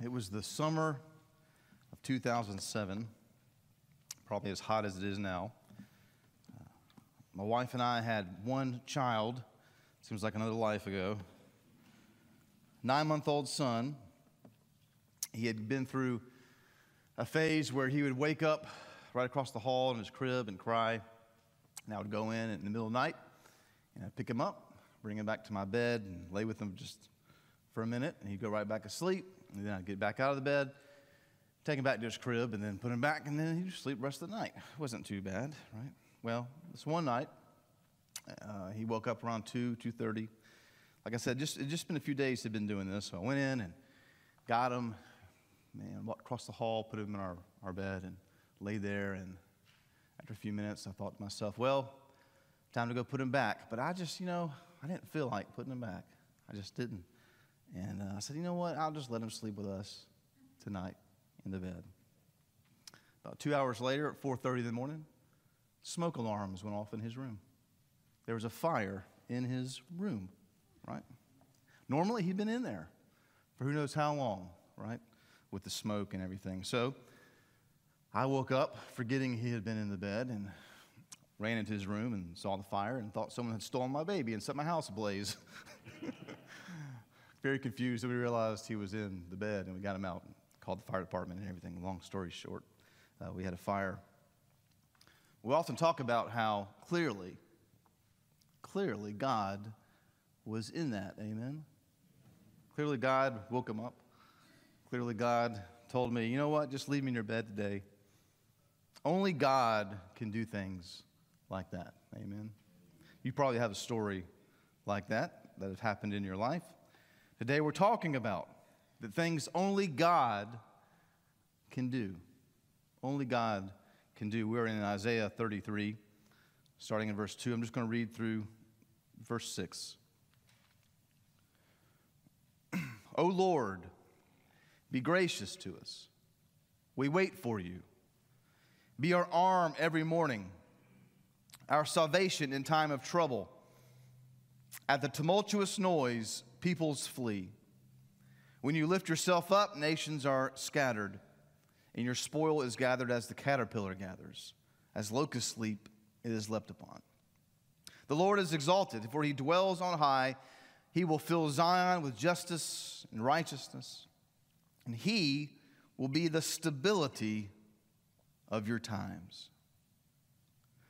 It was the summer of 2007, probably as hot as it is now. Uh, my wife and I had one child, seems like another life ago. Nine month old son. He had been through a phase where he would wake up right across the hall in his crib and cry. And I would go in in the middle of the night and I'd pick him up, bring him back to my bed, and lay with him just for a minute. And he'd go right back asleep. And then I'd get back out of the bed, take him back to his crib, and then put him back, and then he'd sleep the rest of the night. It wasn't too bad, right? Well, this one night, uh, he woke up around 2, 2.30. Like I said, just, it just been a few days he'd been doing this. So I went in and got him, man, walked across the hall, put him in our, our bed, and lay there. And after a few minutes, I thought to myself, well, time to go put him back. But I just, you know, I didn't feel like putting him back. I just didn't. And uh, I said, you know what? I'll just let him sleep with us tonight in the bed. About two hours later, at 4:30 in the morning, smoke alarms went off in his room. There was a fire in his room, right? Normally, he'd been in there for who knows how long, right, with the smoke and everything. So I woke up, forgetting he had been in the bed, and ran into his room and saw the fire and thought someone had stolen my baby and set my house ablaze. very confused, and we realized he was in the bed, and we got him out and called the fire department and everything. Long story short, uh, we had a fire. We often talk about how clearly, clearly God was in that. Amen. Clearly, God woke him up. Clearly, God told me, you know what? Just leave me in your bed today. Only God can do things like that. Amen. You probably have a story like that that has happened in your life. Today we're talking about the things only God can do. Only God can do. We're in Isaiah 33, starting in verse 2. I'm just going to read through verse 6. o Lord, be gracious to us. We wait for you. Be our arm every morning, our salvation in time of trouble. At the tumultuous noise, peoples flee. When you lift yourself up, nations are scattered, and your spoil is gathered as the caterpillar gathers, as locusts sleep, it is leapt upon. The Lord is exalted, for he dwells on high. He will fill Zion with justice and righteousness, and he will be the stability of your times.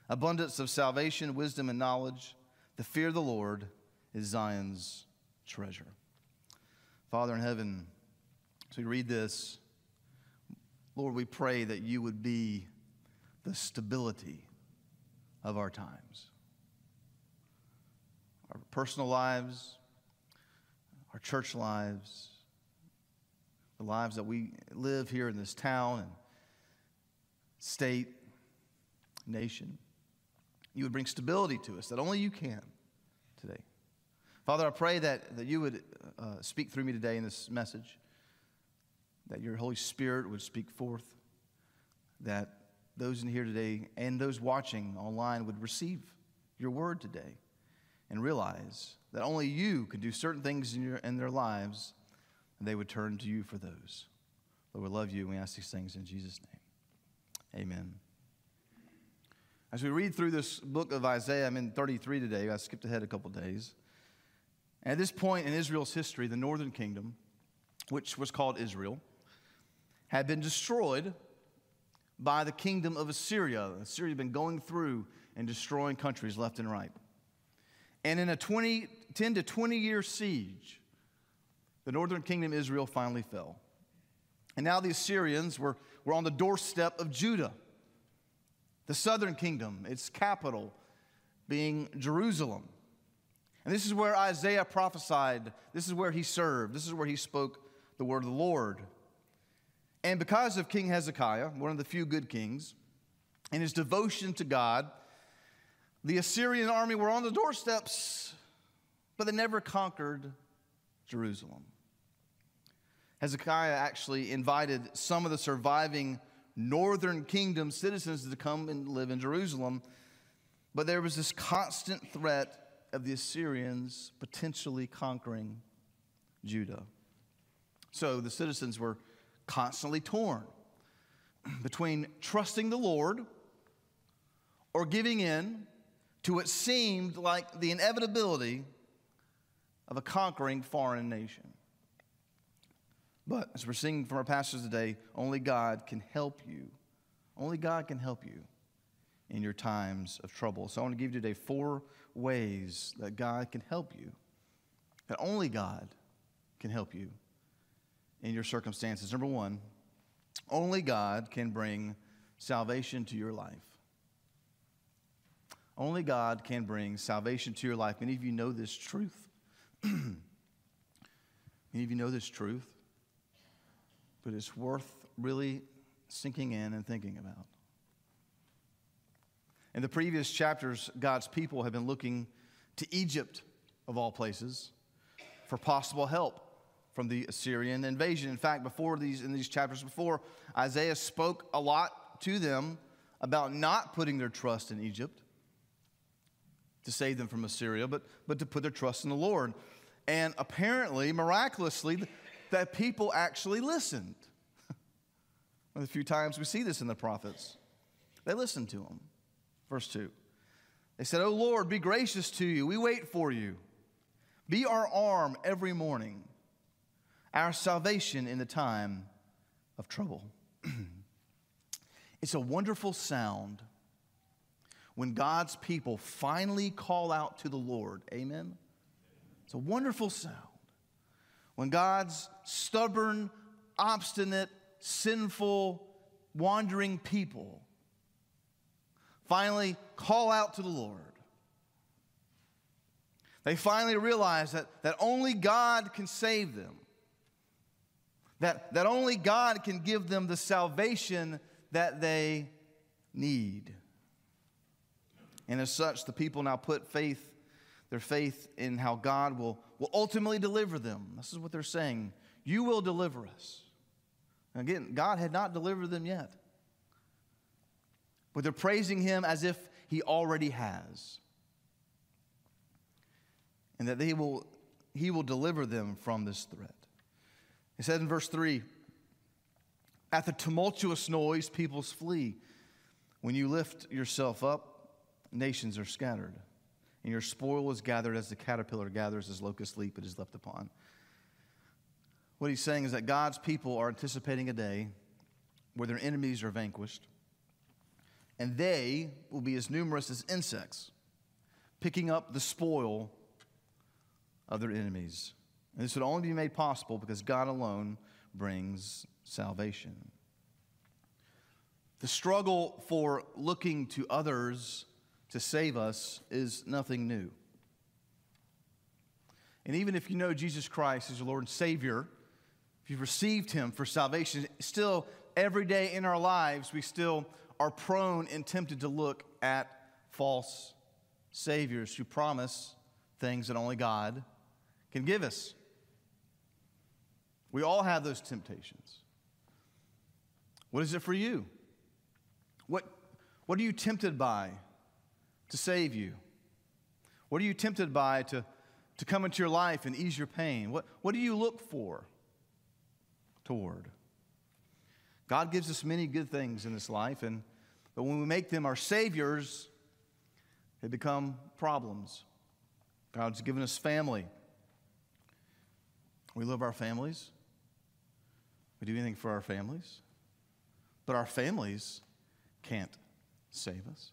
Abundance of salvation, wisdom, and knowledge, the fear of the Lord is Zion's treasure. Father in heaven, as we read this, Lord, we pray that you would be the stability of our times. Our personal lives, our church lives, the lives that we live here in this town and state, nation. You would bring stability to us that only you can. Father, I pray that, that you would uh, speak through me today in this message, that your Holy Spirit would speak forth, that those in here today and those watching online would receive your word today and realize that only you can do certain things in, your, in their lives, and they would turn to you for those. Lord, we love you, and we ask these things in Jesus' name. Amen. As we read through this book of Isaiah, I'm in 33 today. I skipped ahead a couple days. At this point in Israel's history, the northern kingdom, which was called Israel, had been destroyed by the kingdom of Assyria. Assyria had been going through and destroying countries left and right. And in a 20, 10 to 20 year siege, the northern kingdom Israel finally fell. And now the Assyrians were, were on the doorstep of Judah, the southern kingdom, its capital being Jerusalem. And this is where Isaiah prophesied. This is where he served. This is where he spoke the word of the Lord. And because of King Hezekiah, one of the few good kings, and his devotion to God, the Assyrian army were on the doorsteps, but they never conquered Jerusalem. Hezekiah actually invited some of the surviving northern kingdom citizens to come and live in Jerusalem, but there was this constant threat of the Assyrians potentially conquering Judah. So the citizens were constantly torn between trusting the Lord or giving in to what seemed like the inevitability of a conquering foreign nation. But as we're seeing from our pastors today, only God can help you. Only God can help you in your times of trouble. So I want to give you today four ways that God can help you, that only God can help you in your circumstances. Number one, only God can bring salvation to your life. Only God can bring salvation to your life. Many of you know this truth. Many of you know this truth, but it's worth really sinking in and thinking about. In the previous chapters, God's people have been looking to Egypt, of all places, for possible help from the Assyrian invasion. In fact, before these, in these chapters before, Isaiah spoke a lot to them about not putting their trust in Egypt to save them from Assyria, but, but to put their trust in the Lord. And apparently, miraculously, that people actually listened. One of the few times we see this in the prophets, they listened to him. Verse 2. They said, Oh Lord, be gracious to you. We wait for you. Be our arm every morning our salvation in the time of trouble. it's a wonderful sound when God's people finally call out to the Lord. Amen? It's a wonderful sound when God's stubborn, obstinate, sinful, wandering people finally call out to the Lord. They finally realize that, that only God can save them that, that only God can give them the salvation that they need. And as such, the people now put faith, their faith in how God will, will ultimately deliver them. This is what they're saying. You will deliver us. Again, God had not delivered them yet. But they're praising Him as if He already has. And that they will, He will deliver them from this threat. He said in verse 3 At the tumultuous noise, peoples flee. When you lift yourself up, nations are scattered. And your spoil is gathered as the caterpillar gathers as locust leap it is left upon. What he's saying is that God's people are anticipating a day where their enemies are vanquished, and they will be as numerous as insects, picking up the spoil of their enemies. And this would only be made possible because God alone brings salvation. The struggle for looking to others to save us is nothing new. And even if you know Jesus Christ as your Lord and Savior, if you've received Him for salvation, still every day in our lives, we still are prone and tempted to look at false saviors who promise things that only God can give us. We all have those temptations. What is it for you? What, what are you tempted by to save you? What are you tempted by to, to come into your life and ease your pain? What, what do you look for toward? God gives us many good things in this life, and, but when we make them our saviors, they become problems. God's given us family. We love our families. We do anything for our families, but our families can't save us.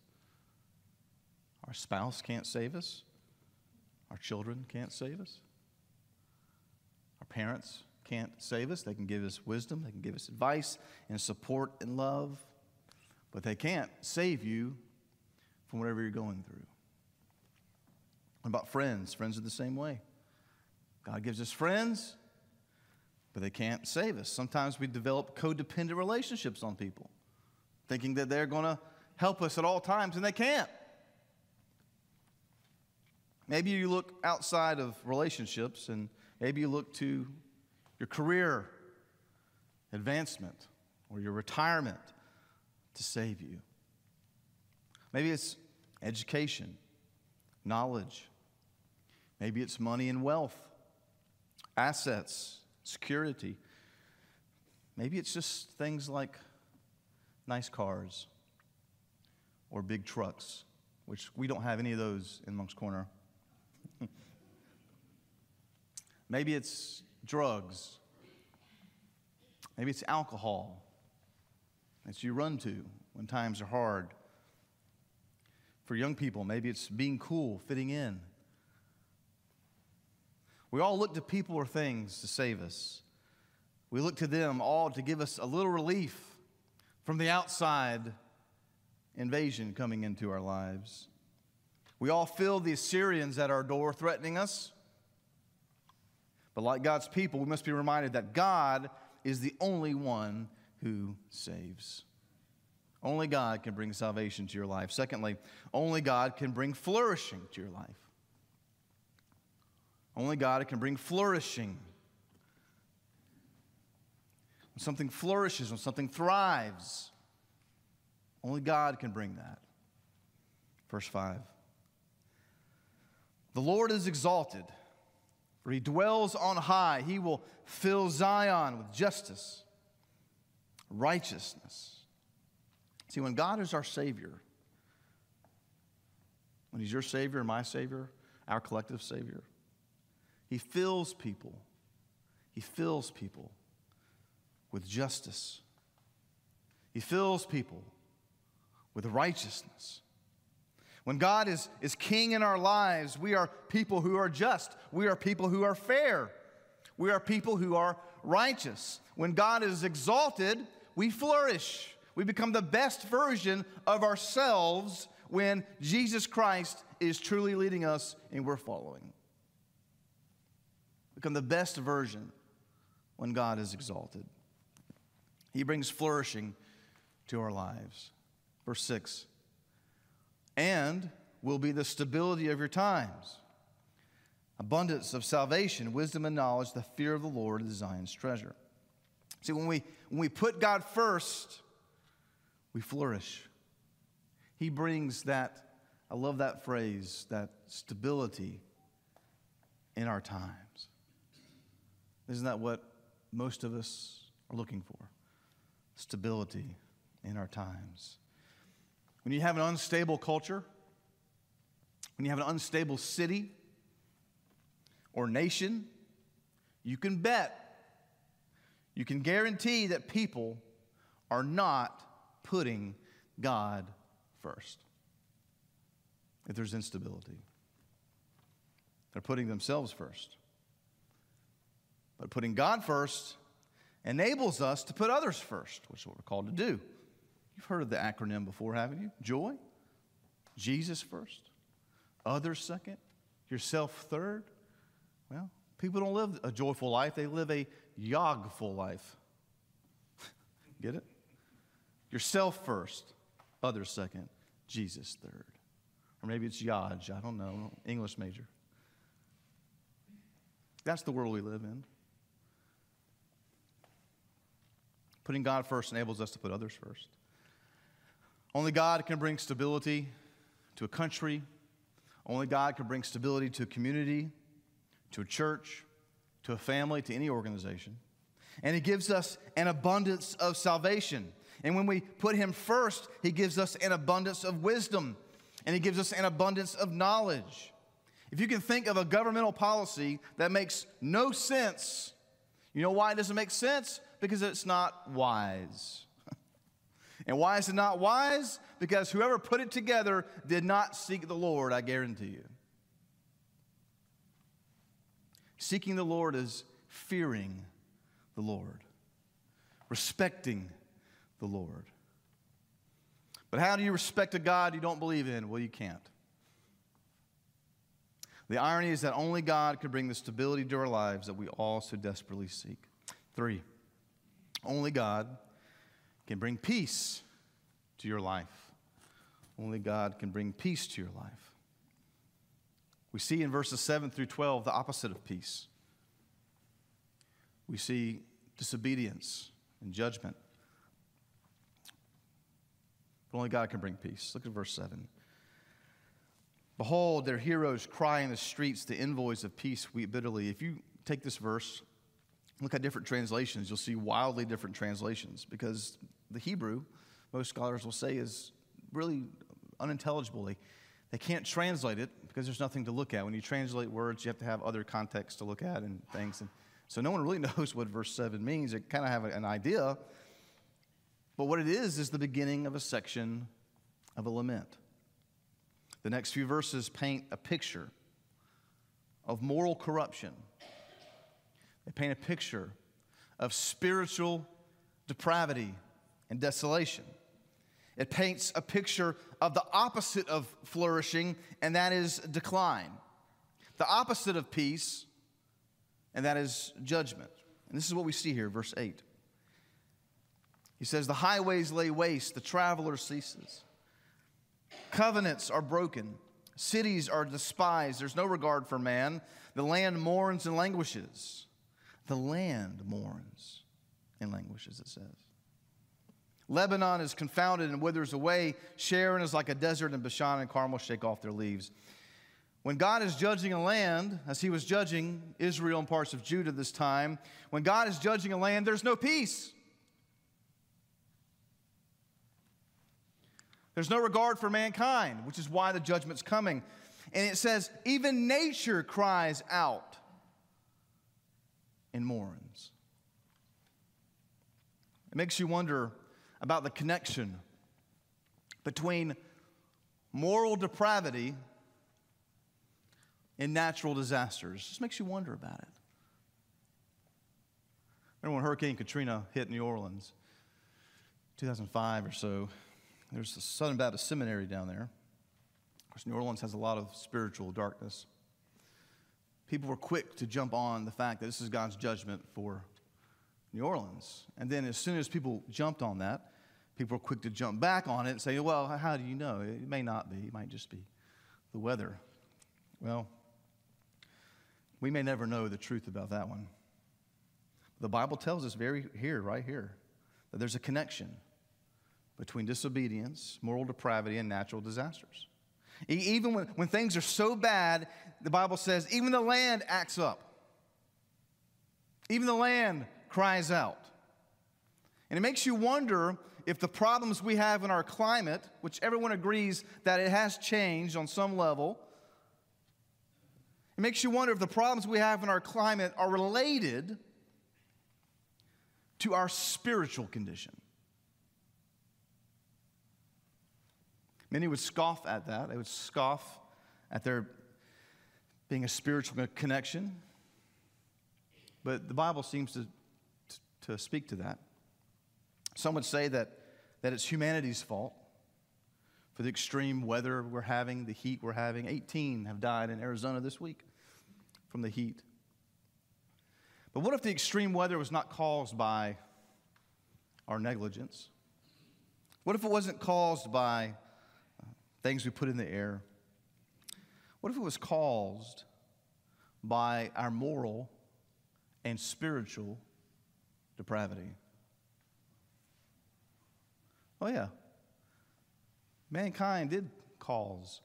Our spouse can't save us. Our children can't save us. Our parents can't save us. They can give us wisdom, they can give us advice and support and love, but they can't save you from whatever you're going through. What about friends? Friends are the same way. God gives us friends, but they can't save us. Sometimes we develop codependent relationships on people, thinking that they're going to help us at all times, and they can't. Maybe you look outside of relationships, and maybe you look to your career advancement or your retirement to save you. Maybe it's education, knowledge. Maybe it's money and wealth, assets, security, Maybe it's just things like nice cars or big trucks, which we don't have any of those in Moncks Corner. Maybe it's drugs. Maybe it's alcohol that you run to when times are hard. For young people, maybe it's being cool, fitting in. We all look to people or things to save us. We look to them all to give us a little relief from the outside invasion coming into our lives. We all feel the Assyrians at our door threatening us. But like God's people, we must be reminded that God is the only one who saves. Only God can bring salvation to your life. Secondly, only God can bring flourishing to your life. Only God can bring flourishing. When something flourishes, when something thrives, only God can bring that. Verse 5 The Lord is exalted, for he dwells on high. He will fill Zion with justice, righteousness. See, when God is our Savior, when He's your Savior and my Savior, our collective Savior, He fills people. He fills people with justice. He fills people with righteousness. When God is, is king in our lives, we are people who are just. We are people who are fair. We are people who are righteous. When God is exalted, we flourish. We become the best version of ourselves when Jesus Christ is truly leading us and we're following. Become the best version when God is exalted. He brings flourishing to our lives. Verse 6 And will be the stability of your times, abundance of salvation, wisdom and knowledge, the fear of the Lord is Zion's treasure. See, when we, when we put God first, we flourish. He brings that, I love that phrase, that stability in our times. Isn't that what most of us are looking for? Stability in our times. When you have an unstable culture, when you have an unstable city or nation, you can bet, you can guarantee that people are not putting God first. If there's instability, they're putting themselves first. But putting God first enables us to put others first, which is what we're called to do. You've heard of the acronym before, haven't you? Joy, Jesus first, others second, yourself third. Well, people don't live a joyful life, they live a yogful life. Get it? Yourself first, others second, Jesus third. Or maybe it's Yaj, I don't know, English major. That's the world we live in. Putting God first enables us to put others first. Only God can bring stability to a country. Only God can bring stability to a community, to a church, to a family, to any organization. And He gives us an abundance of salvation. And when we put Him first, He gives us an abundance of wisdom and He gives us an abundance of knowledge. If you can think of a governmental policy that makes no sense, you know why it doesn't make sense? Because it's not wise. and why is it not wise? Because whoever put it together did not seek the Lord, I guarantee you. Seeking the Lord is fearing the Lord, respecting the Lord. But how do you respect a God you don't believe in? Well, you can't. The irony is that only God can bring the stability to our lives that we all so desperately seek. Three, only God can bring peace to your life. Only God can bring peace to your life. We see in verses 7 through 12 the opposite of peace. We see disobedience and judgment. But only God can bring peace. Look at verse 7. Behold, their heroes cry in the streets, the envoys of peace weep bitterly. If you take this verse look at different translations, you'll see wildly different translations because the Hebrew, most scholars will say, is really unintelligible. They, they can't translate it because there's nothing to look at. When you translate words, you have to have other context to look at and things. And so no one really knows what verse 7 means. They kind of have an idea. But what it is, is the beginning of a section of a lament. The next few verses paint a picture of moral corruption they paint a picture of spiritual depravity and desolation. It paints a picture of the opposite of flourishing, and that is decline. The opposite of peace, and that is judgment. And this is what we see here, verse 8. He says, The highways lay waste, the traveler ceases. Covenants are broken, cities are despised, there's no regard for man. The land mourns and languishes. The land mourns and languishes, it says. Lebanon is confounded and withers away. Sharon is like a desert, and Bashan and Carmel shake off their leaves. When God is judging a land, as he was judging Israel and parts of Judah this time, when God is judging a land, there's no peace. There's no regard for mankind, which is why the judgment's coming. And it says, even nature cries out and mourns. It makes you wonder about the connection between moral depravity and natural disasters. It just makes you wonder about it. Remember when Hurricane Katrina hit New Orleans, 2005 or so? There's a Southern Baptist Seminary down there. Of course, New Orleans has a lot of spiritual darkness people were quick to jump on the fact that this is God's judgment for New Orleans. And then as soon as people jumped on that, people are quick to jump back on it and say, well, how do you know? It may not be, it might just be the weather. Well, we may never know the truth about that one. The Bible tells us very here, right here, that there's a connection between disobedience, moral depravity, and natural disasters. Even when, when things are so bad, the Bible says, even the land acts up. Even the land cries out. And it makes you wonder if the problems we have in our climate, which everyone agrees that it has changed on some level, it makes you wonder if the problems we have in our climate are related to our spiritual condition. Many would scoff at that. They would scoff at there being a spiritual connection. But the Bible seems to, to speak to that. Some would say that, that it's humanity's fault for the extreme weather we're having, the heat we're having. 18 have died in Arizona this week from the heat. But what if the extreme weather was not caused by our negligence? What if it wasn't caused by uh, things we put in the air? What if it was caused by our moral and spiritual depravity? Oh, yeah. Mankind did cause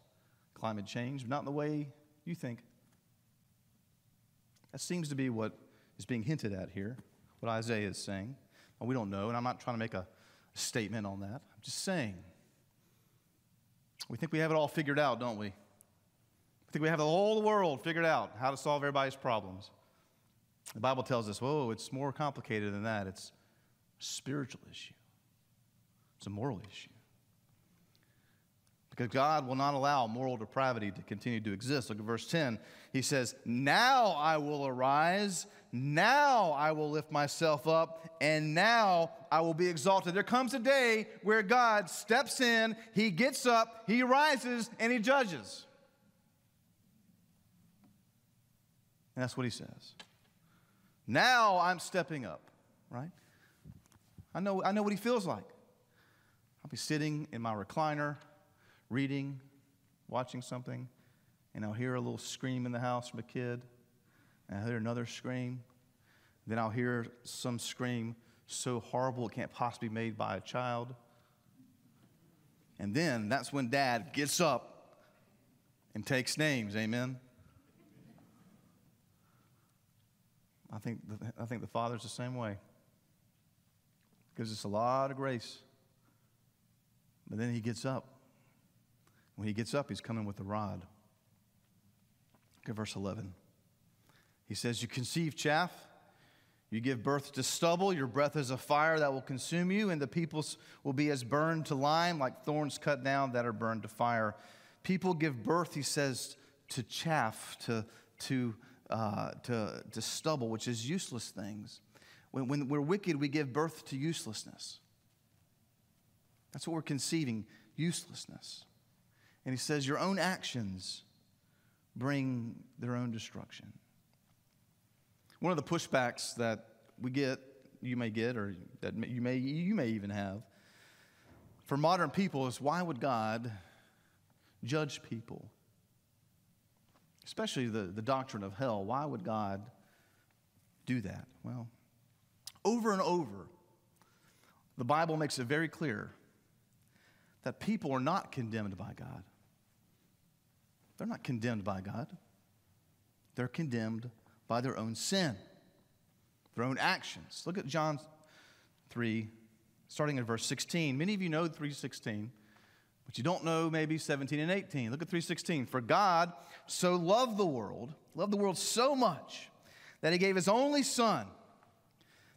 climate change, but not in the way you think. That seems to be what is being hinted at here, what Isaiah is saying. Well, we don't know, and I'm not trying to make a statement on that. I'm just saying we think we have it all figured out, don't we? We think we have the whole world figured out how to solve everybody's problems. The Bible tells us, whoa, it's more complicated than that. It's a spiritual issue, it's a moral issue. Because God will not allow moral depravity to continue to exist. Look at verse 10. He says, Now I will arise, now I will lift myself up, and now I will be exalted. There comes a day where God steps in, He gets up, He rises, and He judges. And that's what He says. Now I'm stepping up, right? I know, I know what He feels like. I'll be sitting in my recliner reading, watching something, and I'll hear a little scream in the house from a kid, and I'll hear another scream. Then I'll hear some scream so horrible it can't possibly be made by a child. And then that's when dad gets up and takes names. Amen. I think the, I think the Father's the same way. Gives us a lot of grace. But then he gets up. When he gets up, he's coming with a rod. Look at verse 11. He says, You conceive chaff, you give birth to stubble, your breath is a fire that will consume you, and the peoples will be as burned to lime, like thorns cut down that are burned to fire. People give birth, he says, to chaff, to, to, uh, to, to stubble, which is useless things. When, when we're wicked, we give birth to uselessness. That's what we're conceiving uselessness. And he says, Your own actions bring their own destruction. One of the pushbacks that we get, you may get, or that you may, you may even have, for modern people is why would God judge people? Especially the, the doctrine of hell. Why would God do that? Well, over and over, the Bible makes it very clear that people are not condemned by God. They're not condemned by God. They're condemned by their own sin, their own actions. Look at John 3, starting at verse 16. Many of you know 316, but you don't know maybe 17 and 18. Look at 316. For God so loved the world, loved the world so much, that he gave his only Son,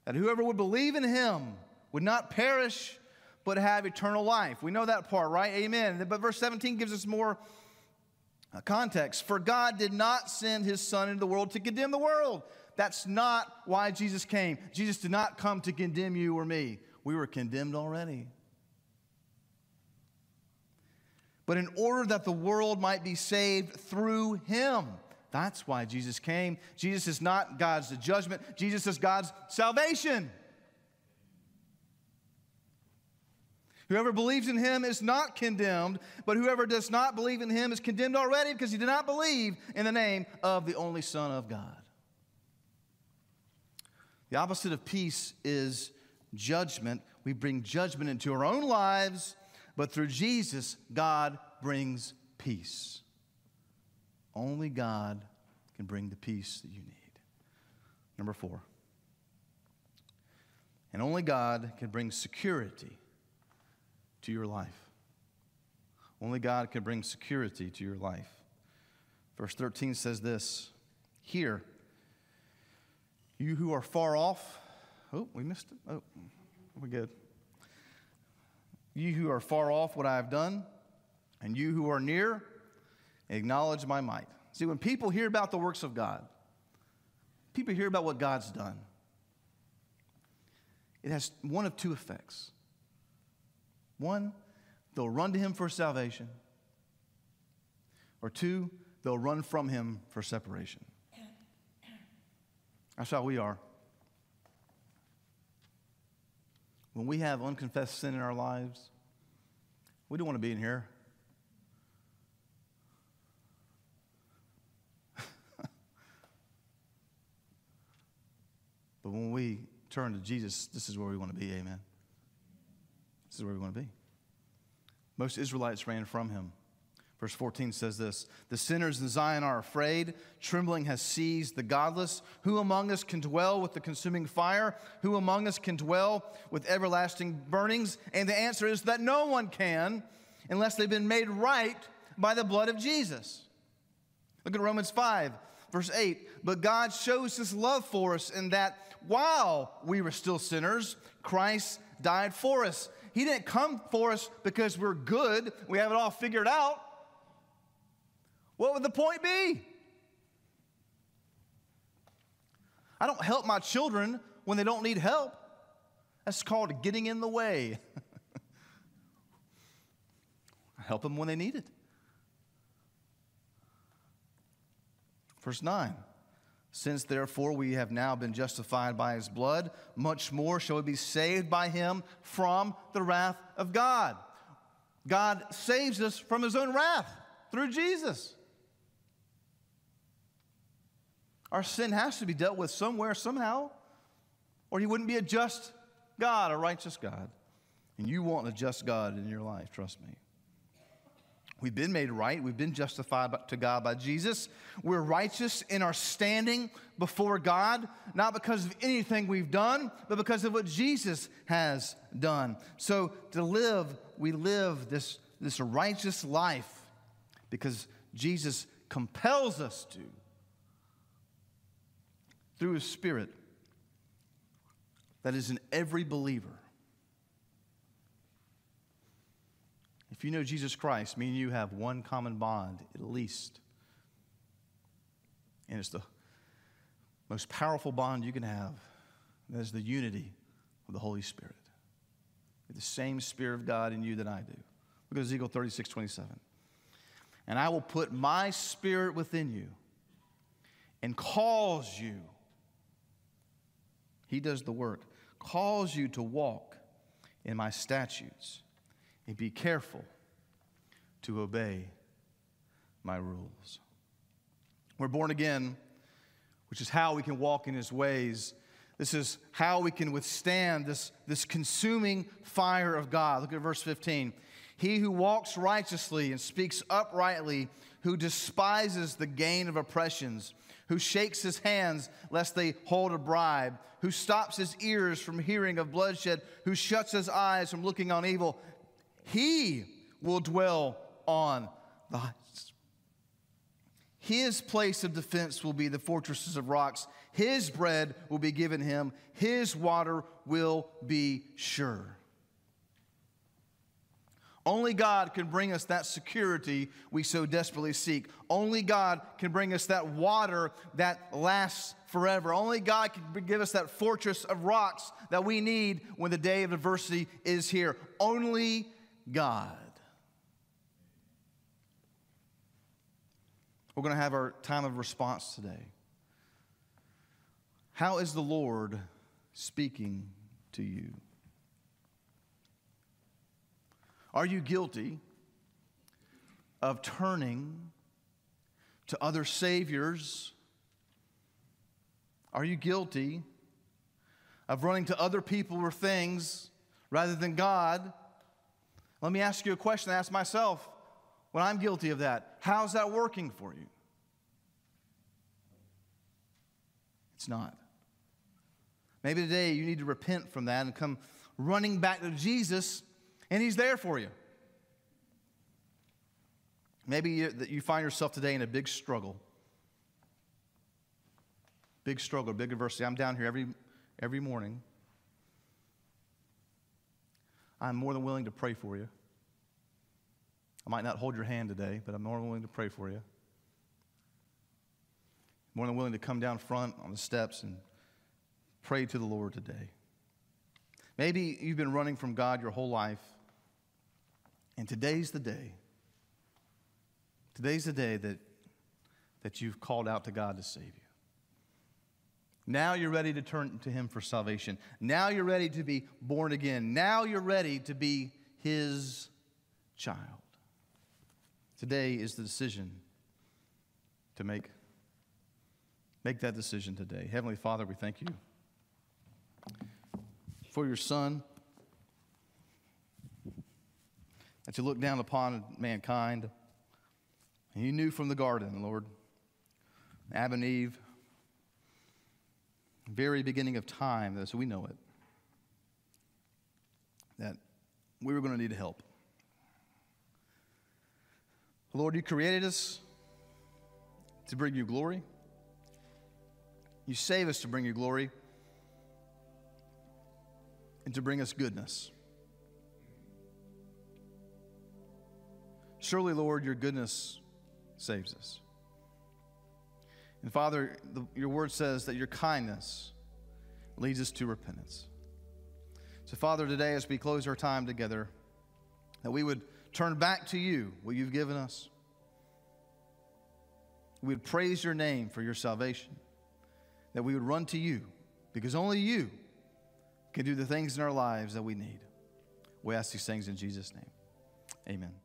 that whoever would believe in him would not perish, but have eternal life. We know that part, right? Amen. But verse 17 gives us more uh, context. For God did not send his Son into the world to condemn the world. That's not why Jesus came. Jesus did not come to condemn you or me. We were condemned already. But in order that the world might be saved through him. That's why Jesus came. Jesus is not God's judgment, Jesus is God's salvation. Whoever believes in him is not condemned, but whoever does not believe in him is condemned already because he did not believe in the name of the only Son of God. The opposite of peace is judgment. We bring judgment into our own lives, but through Jesus, God brings peace. Only God can bring the peace that you need. Number four. And only God can bring security to your life. Only God can bring security to your life. Verse 13 says this Here, you who are far off, oh, we missed it. Oh, we're good. You who are far off, what I have done, and you who are near, acknowledge my might. See, when people hear about the works of God, people hear about what God's done, it has one of two effects. One, they'll run to him for salvation. Or two, they'll run from him for separation. That's how we are. When we have unconfessed sin in our lives, we don't want to be in here. but when we turn to Jesus, this is where we want to be. Amen. This is where we want to be. Most Israelites ran from him. Verse 14 says this The sinners in Zion are afraid. Trembling has seized the godless. Who among us can dwell with the consuming fire? Who among us can dwell with everlasting burnings? And the answer is that no one can unless they've been made right by the blood of Jesus. Look at Romans 5, verse 8. But God shows his love for us in that while we were still sinners, Christ died for us. He didn't come for us because we're good, we have it all figured out. What would the point be? I don't help my children when they don't need help. That's called getting in the way. I help them when they need it. Verse 9. Since therefore we have now been justified by his blood, much more shall we be saved by him from the wrath of God. God saves us from his own wrath through Jesus. Our sin has to be dealt with somewhere, somehow, or he wouldn't be a just God, a righteous God. And you want a just God in your life, trust me. We've been made right. We've been justified to God by Jesus. We're righteous in our standing before God, not because of anything we've done, but because of what Jesus has done. So to live, we live this, this righteous life because Jesus compels us to through His Spirit that is in every believer. If you know Jesus Christ, me and you have one common bond, at least. And it's the most powerful bond you can have. That is the unity of the Holy Spirit. With The same Spirit of God in you that I do. Look at Ezekiel 36, 27. And I will put my spirit within you and cause you, He does the work, cause you to walk in my statutes and be careful to obey my rules. We're born again, which is how we can walk in his ways. This is how we can withstand this, this consuming fire of God. Look at verse 15. He who walks righteously and speaks uprightly, who despises the gain of oppressions, who shakes his hands lest they hold a bribe, who stops his ears from hearing of bloodshed, who shuts his eyes from looking on evil, he will dwell on the heights. His place of defense will be the fortresses of rocks. His bread will be given him. His water will be sure. Only God can bring us that security we so desperately seek. Only God can bring us that water that lasts forever. Only God can give us that fortress of rocks that we need when the day of adversity is here. Only God. We're going to have our time of response today. How is the Lord speaking to you? Are you guilty of turning to other saviors? Are you guilty of running to other people or things rather than God? Let me ask you a question I ask myself when I'm guilty of that. How's that working for you? It's not. Maybe today you need to repent from that and come running back to Jesus, and He's there for you. Maybe you, you find yourself today in a big struggle. Big struggle, big adversity. I'm down here every, every morning. I'm more than willing to pray for you. I might not hold your hand today, but I'm more than willing to pray for you. More than willing to come down front on the steps and pray to the Lord today. Maybe you've been running from God your whole life, and today's the day. Today's the day that, that you've called out to God to save you. Now you're ready to turn to Him for salvation. Now you're ready to be born again. Now you're ready to be His child. Today is the decision to make. Make that decision today. Heavenly Father, we thank you for your Son, that you look down upon mankind. And you knew from the garden, Lord, Adam and Eve, very beginning of time, as we know it, that we were going to need help. Lord, you created us to bring you glory. You save us to bring you glory and to bring us goodness. Surely, Lord, your goodness saves us. And Father, the, your word says that your kindness leads us to repentance. So, Father, today as we close our time together, that we would turn back to you what you've given us. We would praise your name for your salvation. That we would run to you because only you can do the things in our lives that we need. We ask these things in Jesus' name. Amen.